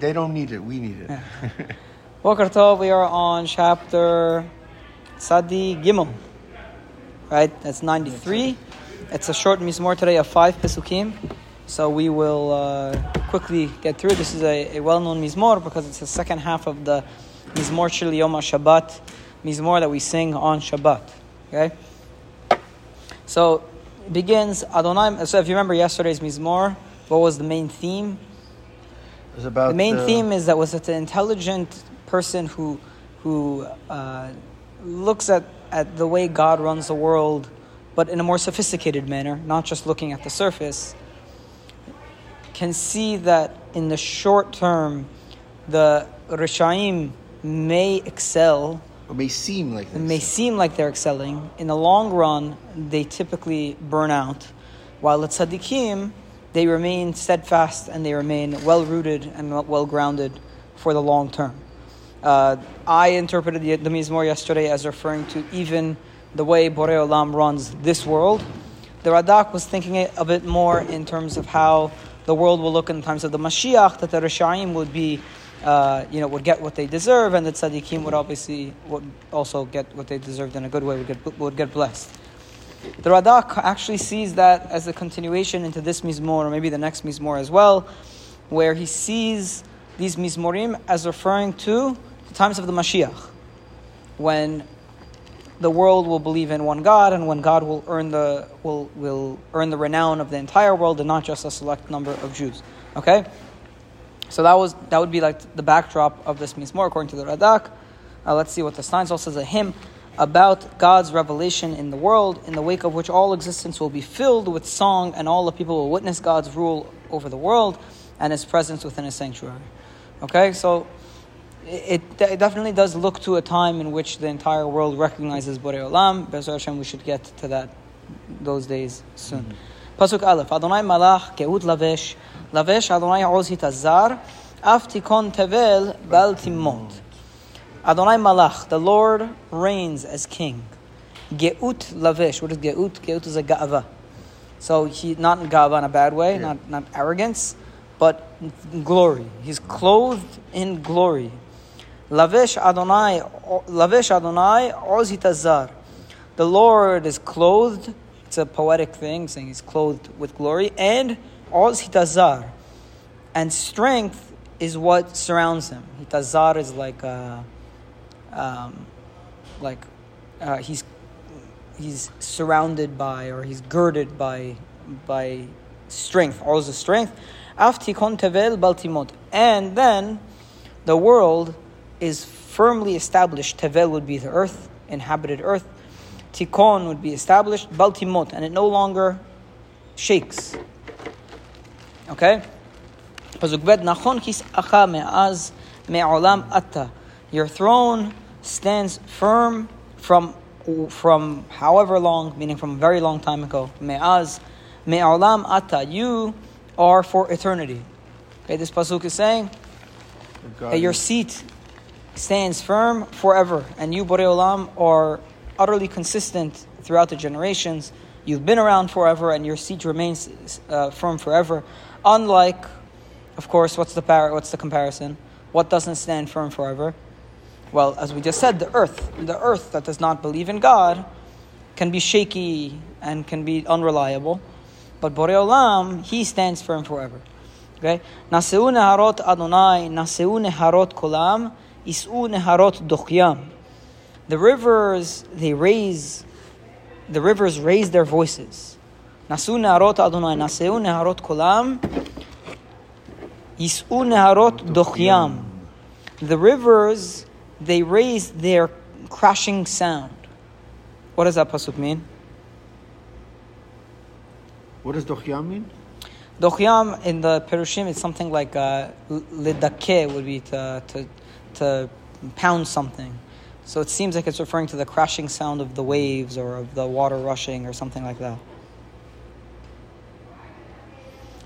They don't need it. We need it. Boker Tov, we are on chapter Sadi Gimel. Right? That's 93. It's a short Mizmor today of five Pesukim. So we will uh, quickly get through. This is a, a well known Mizmor because it's the second half of the Mizmor Shil Yom Shabbat, Mizmor that we sing on Shabbat. Okay? So it begins Adonai. So if you remember yesterday's Mizmor, what was the main theme? The main uh, theme is that was an intelligent person who who uh, looks at, at the way God runs the world, but in a more sophisticated manner, not just looking at the surface, can see that in the short term, the Rishaim may excel, Or may seem like this. may seem like they're excelling. In the long run, they typically burn out, while the tzaddikim, they remain steadfast and they remain well rooted and well grounded for the long term. Uh, I interpreted the, the Mizmor yesterday as referring to even the way Borei Olam runs this world. The Radak was thinking it a bit more in terms of how the world will look in times of the Mashiach, that the Rishaim would be, uh, you know, would get what they deserve, and the Tzaddikim would obviously would also get what they deserved in a good way, would get, would get blessed. The Radak actually sees that as a continuation into this Mizmor, or maybe the next Mizmor as well, where he sees these Mizmorim as referring to the times of the Mashiach, when the world will believe in one God, and when God will earn the will will earn the renown of the entire world, and not just a select number of Jews. Okay, so that was that would be like the backdrop of this Mizmor according to the Radak. Uh, let's see what the Stein also says a hymn about God's revelation in the world, in the wake of which all existence will be filled with song, and all the people will witness God's rule over the world and His presence within His sanctuary. Okay, so it, it definitely does look to a time in which the entire world recognizes Borei Olam. Be'ezrat Hashem, we should get to that those days soon. Mm-hmm. Pasuk Aleph. Adonai malach keut lavesh. Lavesh Adonai oz hitazar. Af tikon tevel bal timot. Adonai malach, the Lord reigns as king. Geut lavesh. What is geut? Geut is a ga'ava. So he not in ga'ava in a bad way, Yeah. not not arrogance, but glory. He's clothed in glory. Lavesh Adonai, Lavesh Adonai, Oz Hitazar. The Lord is clothed. It's a poetic thing, saying he's clothed with glory. And Oz Hitazar. And strength is what surrounds him. Hitazar is like, uh, um, like uh, he's he's surrounded by or he's girded by by strength. all the strength. Aftikon tevel baltimot. And then the world is firmly established. Tevel would be the earth, inhabited earth. Tikon would be established. Baltimot, and it no longer shakes. Okay? Your throne stands firm from from however long, meaning from a very long time ago. Me'az me'olam ata, You are for eternity. Okay, this pasuk is saying that your seat stands firm forever, and you, Borei Olam, are utterly consistent throughout the generations. You've been around forever, and your seat remains uh, firm forever. Unlike, of course, what's the par- what's the comparison? What doesn't stand firm forever? Well, as we just said, the earth, the earth that does not believe in God, can be shaky and can be unreliable. But Borei Olam, He stands firm forever. Okay? Naseu neharot Adonai, naseu neharot kolam, isu neharot dochyam. The rivers, they raise, the rivers raise their voices. Nasu neharot Adonai, naseu neharot kolam, isu neharot dochyam. The rivers, they raise their crashing sound. What does that pasuk mean? What does Dochyam mean? Dochyam in the Perushim is something like uh, lidake would be to, to, to pound something. So it seems like it's referring to the crashing sound of the waves or of the water rushing or something like that.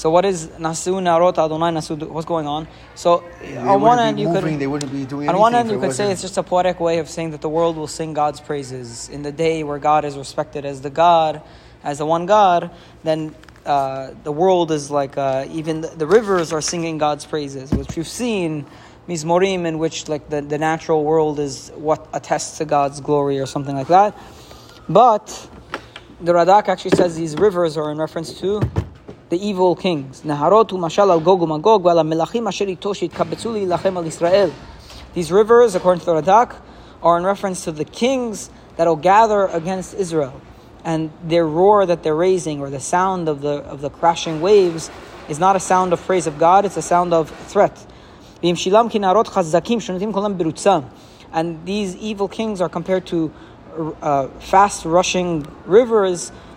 So what is Nasu Narot Adonai Nasu? What's going on? So They on one end you moving, could they wouldn't be doing on one end, you could say wasn't- it's just a poetic way of saying that the world will sing God's praises in the day where God is respected as the God, as the one God. Then uh, the world is like uh, even the, the rivers are singing God's praises, which we've seen mizmorim in which like the, the natural world is what attests to God's glory or something like that. But the Radak actually says these rivers are in reference to the evil kings. Naharot mashal al Gog Magog v'al melachim asher itosh yitkabetzu lilachem al Israel. These rivers, according to the Radak, are in reference to the kings that will gather against Israel. And their roar that they're raising, or the sound of the, of the crashing waves, is not a sound of praise of God, it's a sound of threat. And these evil kings are compared to uh, fast rushing rivers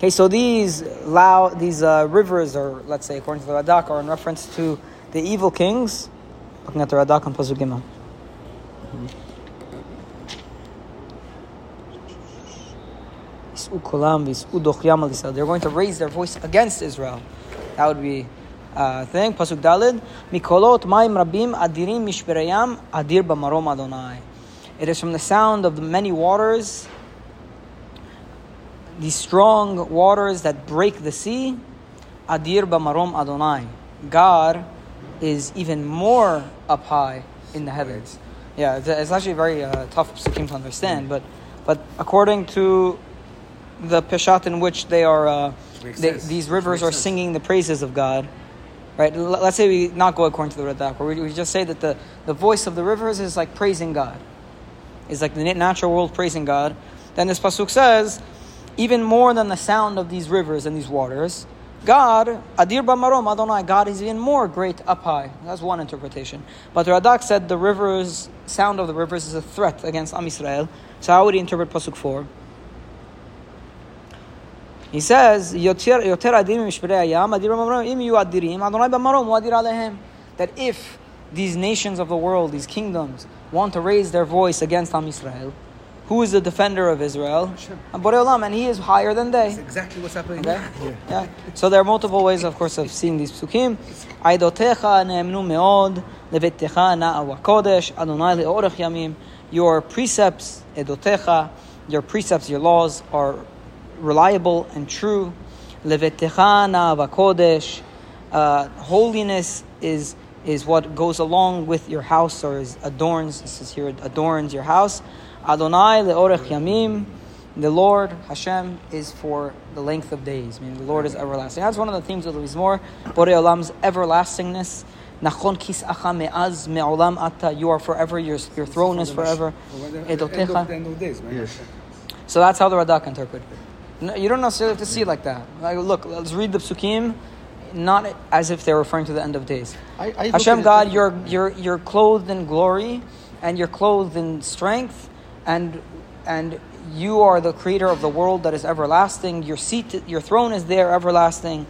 Okay, so these loud, these uh, rivers, or let's say according to the Radak, are in reference to the evil kings. Looking at the Radak on Pasuk. They're going to raise their voice against Israel. That would be uh, thing. Pasuk Dalid. Mikolot maim rabim adirim adir Adonai. It is from the sound of the many waters, these strong waters that break the sea. Adir b'marom Adonai. God is even more up high in the heavens. Yeah, it's, actually very uh, tough psukim to understand, but but according to the peshat in which they are, uh, they, these rivers are singing the praises of God. Right? L- let's say we not go according to the Radak, where we, we just say that the, the voice of the rivers is like praising God. It's like the natural world praising God. Then this pasuk says, even more than the sound of these rivers and these waters, God, Adir Bamarom Adonai, God is even more great up high. That's one interpretation. But Radak said the rivers, sound of the rivers is a threat against Am Yisrael. So how would he interpret pasuk four? He says. That if these nations of the world, these kingdoms, want to raise their voice against Am Yisrael, who is the defender of Israel? And Borei Olam, and he is higher than they. That's exactly what's happening. Okay? Yeah. So there are multiple ways, of course, of seeing these psukim. Aidotecha ne'emnu meod, levettecha na'awa kodesh, Adonai le'orech yamim. Your precepts, edotecha, your precepts, your laws are reliable and true. Levettecha na'awa kodesh. Uh, holiness is is what goes along with your house or is adorns. This is here adorns your house. Adonai leorech yamim. The Lord Hashem is for the length of days. Meaning the Lord is everlasting. That's one of the themes of the Mizmor. Borei Olam's everlastingness. Nachon kis acha me'az me'olam ata. You are forever. Your, your throne is forever. Edotecha. the end of days, right? Yes. So that's how the Radak interpreted it. No, you don't necessarily have to see it like that. Like, look, let's read the psukim, not as if they're referring to the end of days. I, I Hashem, God, you're you're you're clothed in glory, and you're clothed in strength, and and you are the creator of the world that is everlasting. Your seat, your throne is there, everlasting.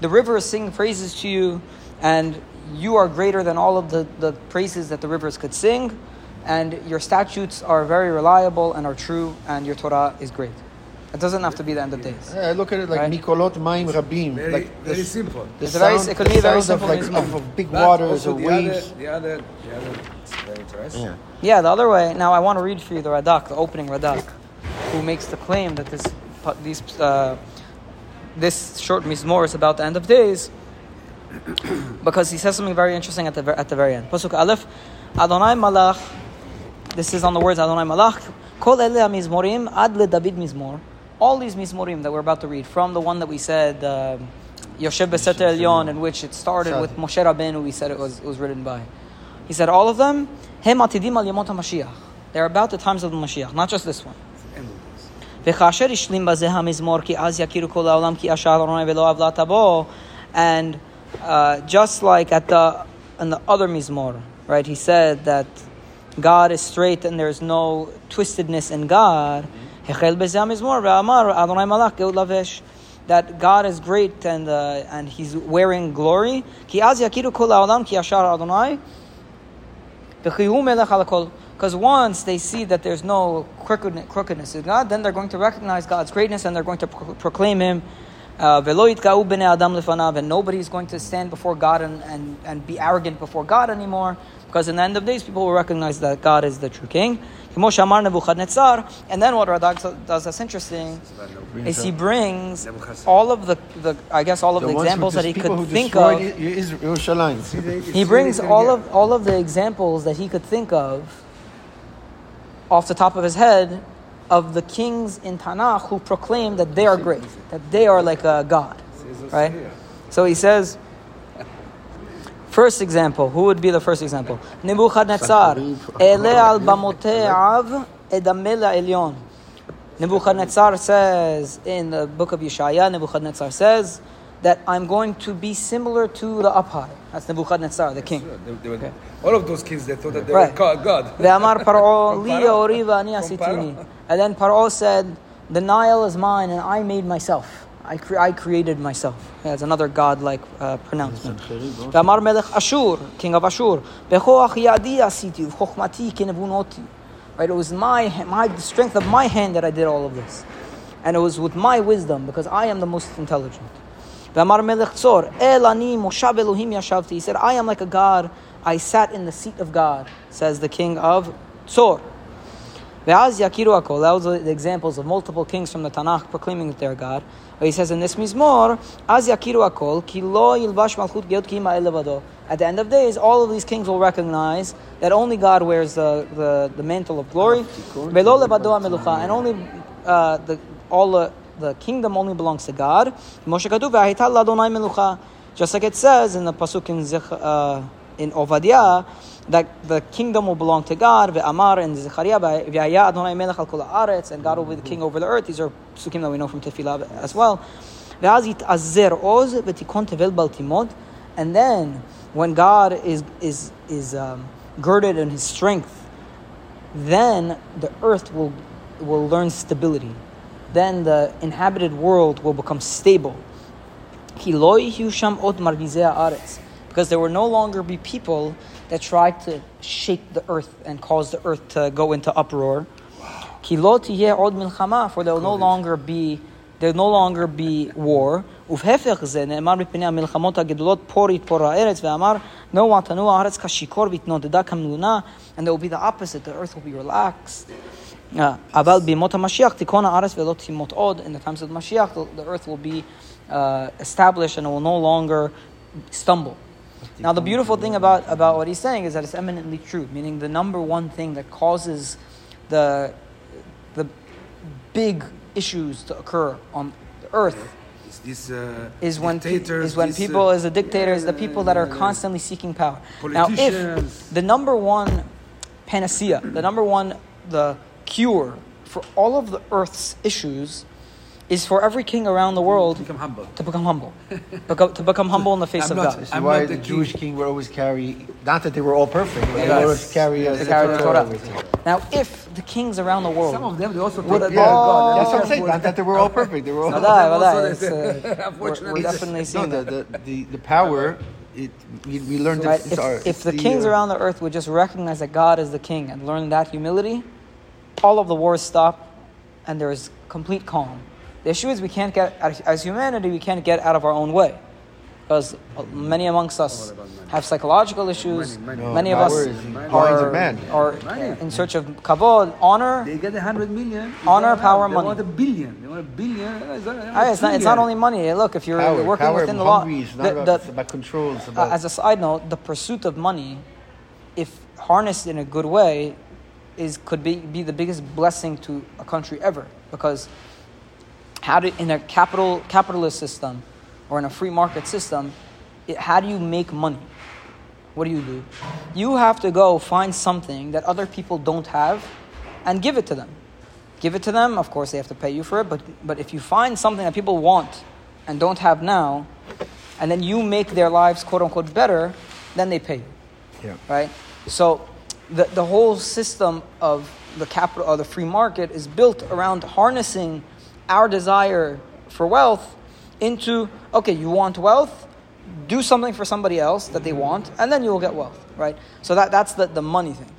The rivers sing praises to you, and you are greater than all of the, the praises that the rivers could sing. And your statutes are very reliable and are true, and your Torah is great. It doesn't have to be the end of days. I look at it like Right. Mikolot Maim Rabim. Very, like very the, simple. the It's a very- it could be very simple of, like, Mizmor. of, of big But waters also or the waves. Other, the other, the other, it's very interesting. Yeah. Yeah, the other way. Now I want to read for you the Radak, the opening Radak, who makes the claim that this these uh, this short mizmor is about the end of days, because he says something very interesting at the at the very end. Pasuk Aleph, Adonai Malach. This is on the words Adonai Malach. Kol ele mizmorim ad le David mizmor All these mizmorim that we're about to read, from the one that we said. Um, Yoshev Beseter Elyon, in which it started with Moshe Rabbeinu, we said it was, it was written by. He said all of them, Hem atidim al yamot HaMashiach. They're about the times of the Mashiach, not just this one. End of days. וכאשר השלים בזה המזמור כי אז יכירו כל העולם כי אשר אדוני ולא עוולה תבוא and uh, just like at the in the other mizmor right he said that God is straight and there's no twistedness in God That God is great and uh, and He's wearing glory. Because once they see that there's no crookedness, in God, then they're going to recognize God's greatness and they're going to pro- proclaim Him. Uh, and nobody is going to stand before God and, and, and be arrogant before God anymore, because in the end of days, people will recognize that God is the true King. And then what Radak does that's interesting is he brings all of the, the I guess all of the, the examples that he could think of. he brings all of all of the examples that he could think of off the top of his head of the kings in Tanakh who proclaim that they are great, that they are like a god, right? So he says. First example, who would be the first example? Nebuchadnezzar. Ele al bamoteav edamela elyon. Nebuchadnezzar says in the book of Yeshaya, Nebuchadnezzar says that I'm going to be similar to the up. That's Nebuchadnezzar, the king. All of those kings, they thought that they right. were God. Ve'amar paro li oriva ani asitini. And then Paro said, the Nile is mine and I made myself. I, cre- I created myself. That's another godlike uh, pronouncement. Amar Melech Ashur, king of Ashur, Bechoach Yadi Asitu, Chochmati Kinevunoti. Right, it was my, my the strength of my hand that I did all of this, and it was with my wisdom because I am the most intelligent. Amar Melech Tzor, El Ani Moshav Elohim Yashavti. He said, I am like a god. I sat in the seat of God. Says the king of Tzor. Ve'az yakiru akol. Those are the examples of multiple kings from the Tanakh proclaiming that they're God. But he says in this mizmor, az yakiru akol, ki lo yilbash malchut geot ki At the end of days, all of these kings will recognize that only God wears the, the, the mantle of glory. Ve'lo levado ha'melucha. And only uh, the, all the, the kingdom only belongs to God. Moshe kadu ve'ahita ladonai melucha. Just like it says in the pasuk in, Zich, uh, in Ovadiah, that the kingdom will belong to God, Amar and Zechariah, Adonai Melech al Aretz, and God will be the king over the earth. These are sukim that we know from Tefillah as well. And then when God is, is, is um, girded in his strength, then the earth will, will learn stability. Then the inhabited world will become stable כי לא יהיו שם עוד מרגיזי הארץ. Because there will no longer be people that try to shake the earth and cause the earth to go into uproar. כי לא תהיה עוד מלחמה, for there will no longer be there will no longer be war. ובהפך זה נאמר מפני המלחמות הגדולות פור יתפור הארץ ואמר נוע תנוע הארץ כשיכור והתנודדה כמלונה and there will be the opposite, the earth will be relaxed. Uh, אבל בימות המשיח תיכון הארץ ולא תימות עוד. In the times of Mashiach, the, the earth will be uh, established and it will no longer stumble. Now, the beautiful thing about, about what he's saying is that it's eminently true, meaning the number one thing that causes the, the big issues to occur on the earth this, uh, is when, pe- is when this, people, uh, as the dictators, the people that are constantly seeking power. Now, if the number one panacea, the number one, the cure for all of the earth's issues is for every king around the world become humble. to become humble, Become- to become humble in the face I'm of not- God. This is I'm why not the the Jewish king. king would always carry, not that they were all perfect, but they Yes. would always carry a carry the Torah. everything. Now, if the kings around the world, Some of them they also Would thought it they were all- God. That's what I'm saying. Not that they were all perfect. They were all. Some of Wadai, wadai, it's, uh, we're, unfortunately, we're definitely No, seeing the, that. the, the, the power, it, we, we learned Right? this. If, our, if it's the kings uh, around the earth would just recognize that God is the king and learn that humility, all of the wars stop and there is complete calm. The issue is we can't get, as humanity, we can't get out of our own way. Because many amongst us have psychological issues. Money, money. No, many of us power is in are, of are Money. in search of kavod, honor. They get a hundred million. Honor, not enough. power, they money. want a billion. They want a billion. It's not, Ah, it's, not, it's not only money. Look, if you're power, working power, within the law, hungry, It's the- about, the- about control. It's Uh, about, as a side note, the pursuit of money, if harnessed in a good way, is could be, be the biggest blessing to a country ever. Because how do, in a capital capitalist system or in a free market system, it, how do you make money? What do you do? You have to go find something that other people don't have and give it to them. Give it to them, of course, they have to pay you for it, but, but if you find something that people want and don't have now, and then you make their lives quote unquote better, then they pay you yeah. right? So the, the whole system of the capital or the free market is built around harnessing our desire for wealth into okay, you want wealth, do something for somebody else that they want, and then you will get wealth, right? So that, that's the, the money thing.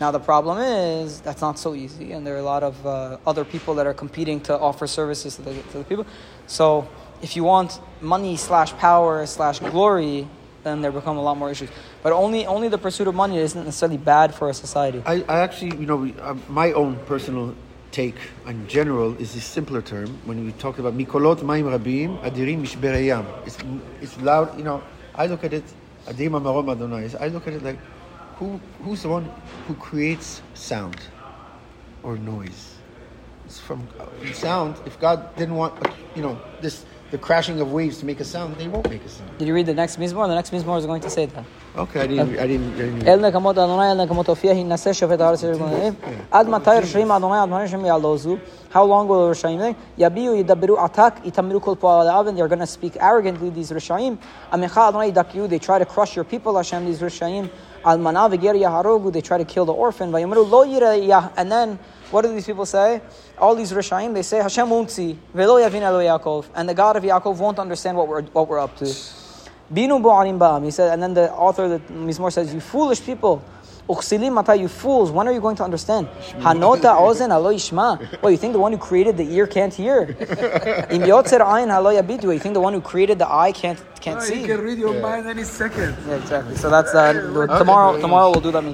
Now the problem is that's not so easy, and there are a lot of uh, other people that are competing to offer services to the, to the people. So if you want money slash power slash glory, then there become a lot more issues. But only only the pursuit of money isn't necessarily bad for a society. I, I actually, you know, uh, my own personal take in general is a simpler term when we talk about mikolot maim rabim adirim mishbereyam. It's it's loud, you know. I look at it, adim amarom Adonai. I look at it like, who who's the one who creates sound or noise? It's from uh, sound. If God didn't want, you know, this the crashing of waves to make a sound, they won't make a sound. Did you read the next mizmor? The next mizmor is going to say that. Okay, I didn't, I didn't, I didn't. אל נקמות אדוני, אל נקמות הופיע, הנשא שופט הארץ אשר גוננים. עד מתי רשעים אדוני, אדוני רשעים יעלוזו? How long will the רשעים be? יביעו, ידברו עתק, יתמרו כל פועל האבן. They're going to speak arrogantly, these רשעים. עמך אדוני ידכאו, they try to crush your people, Hashem, these רשעים. אלמנה וגר יהרוגו, they try to kill the orphan. ויאמרו לא ירא יה... And then, What do these people say? All these Rishaim, they say, Hashem won't see, Velo Yavin Yaakov, and the God of Yaakov won't understand what we're, what we're up to. Binu Bo'arim Ba'am, he said, and then the author, the Mizmor says, You foolish people, Uksilim mata, you fools, when are you going to understand? Hanota ozen alo ishma. Well, you think the one who created the ear can't hear? In yotzer ayin halo yabidu. You think the one who created the eye can't can't see? He can read your yeah. mind any second. Yeah, exactly. So that's uh, tomorrow. Tomorrow we'll do that.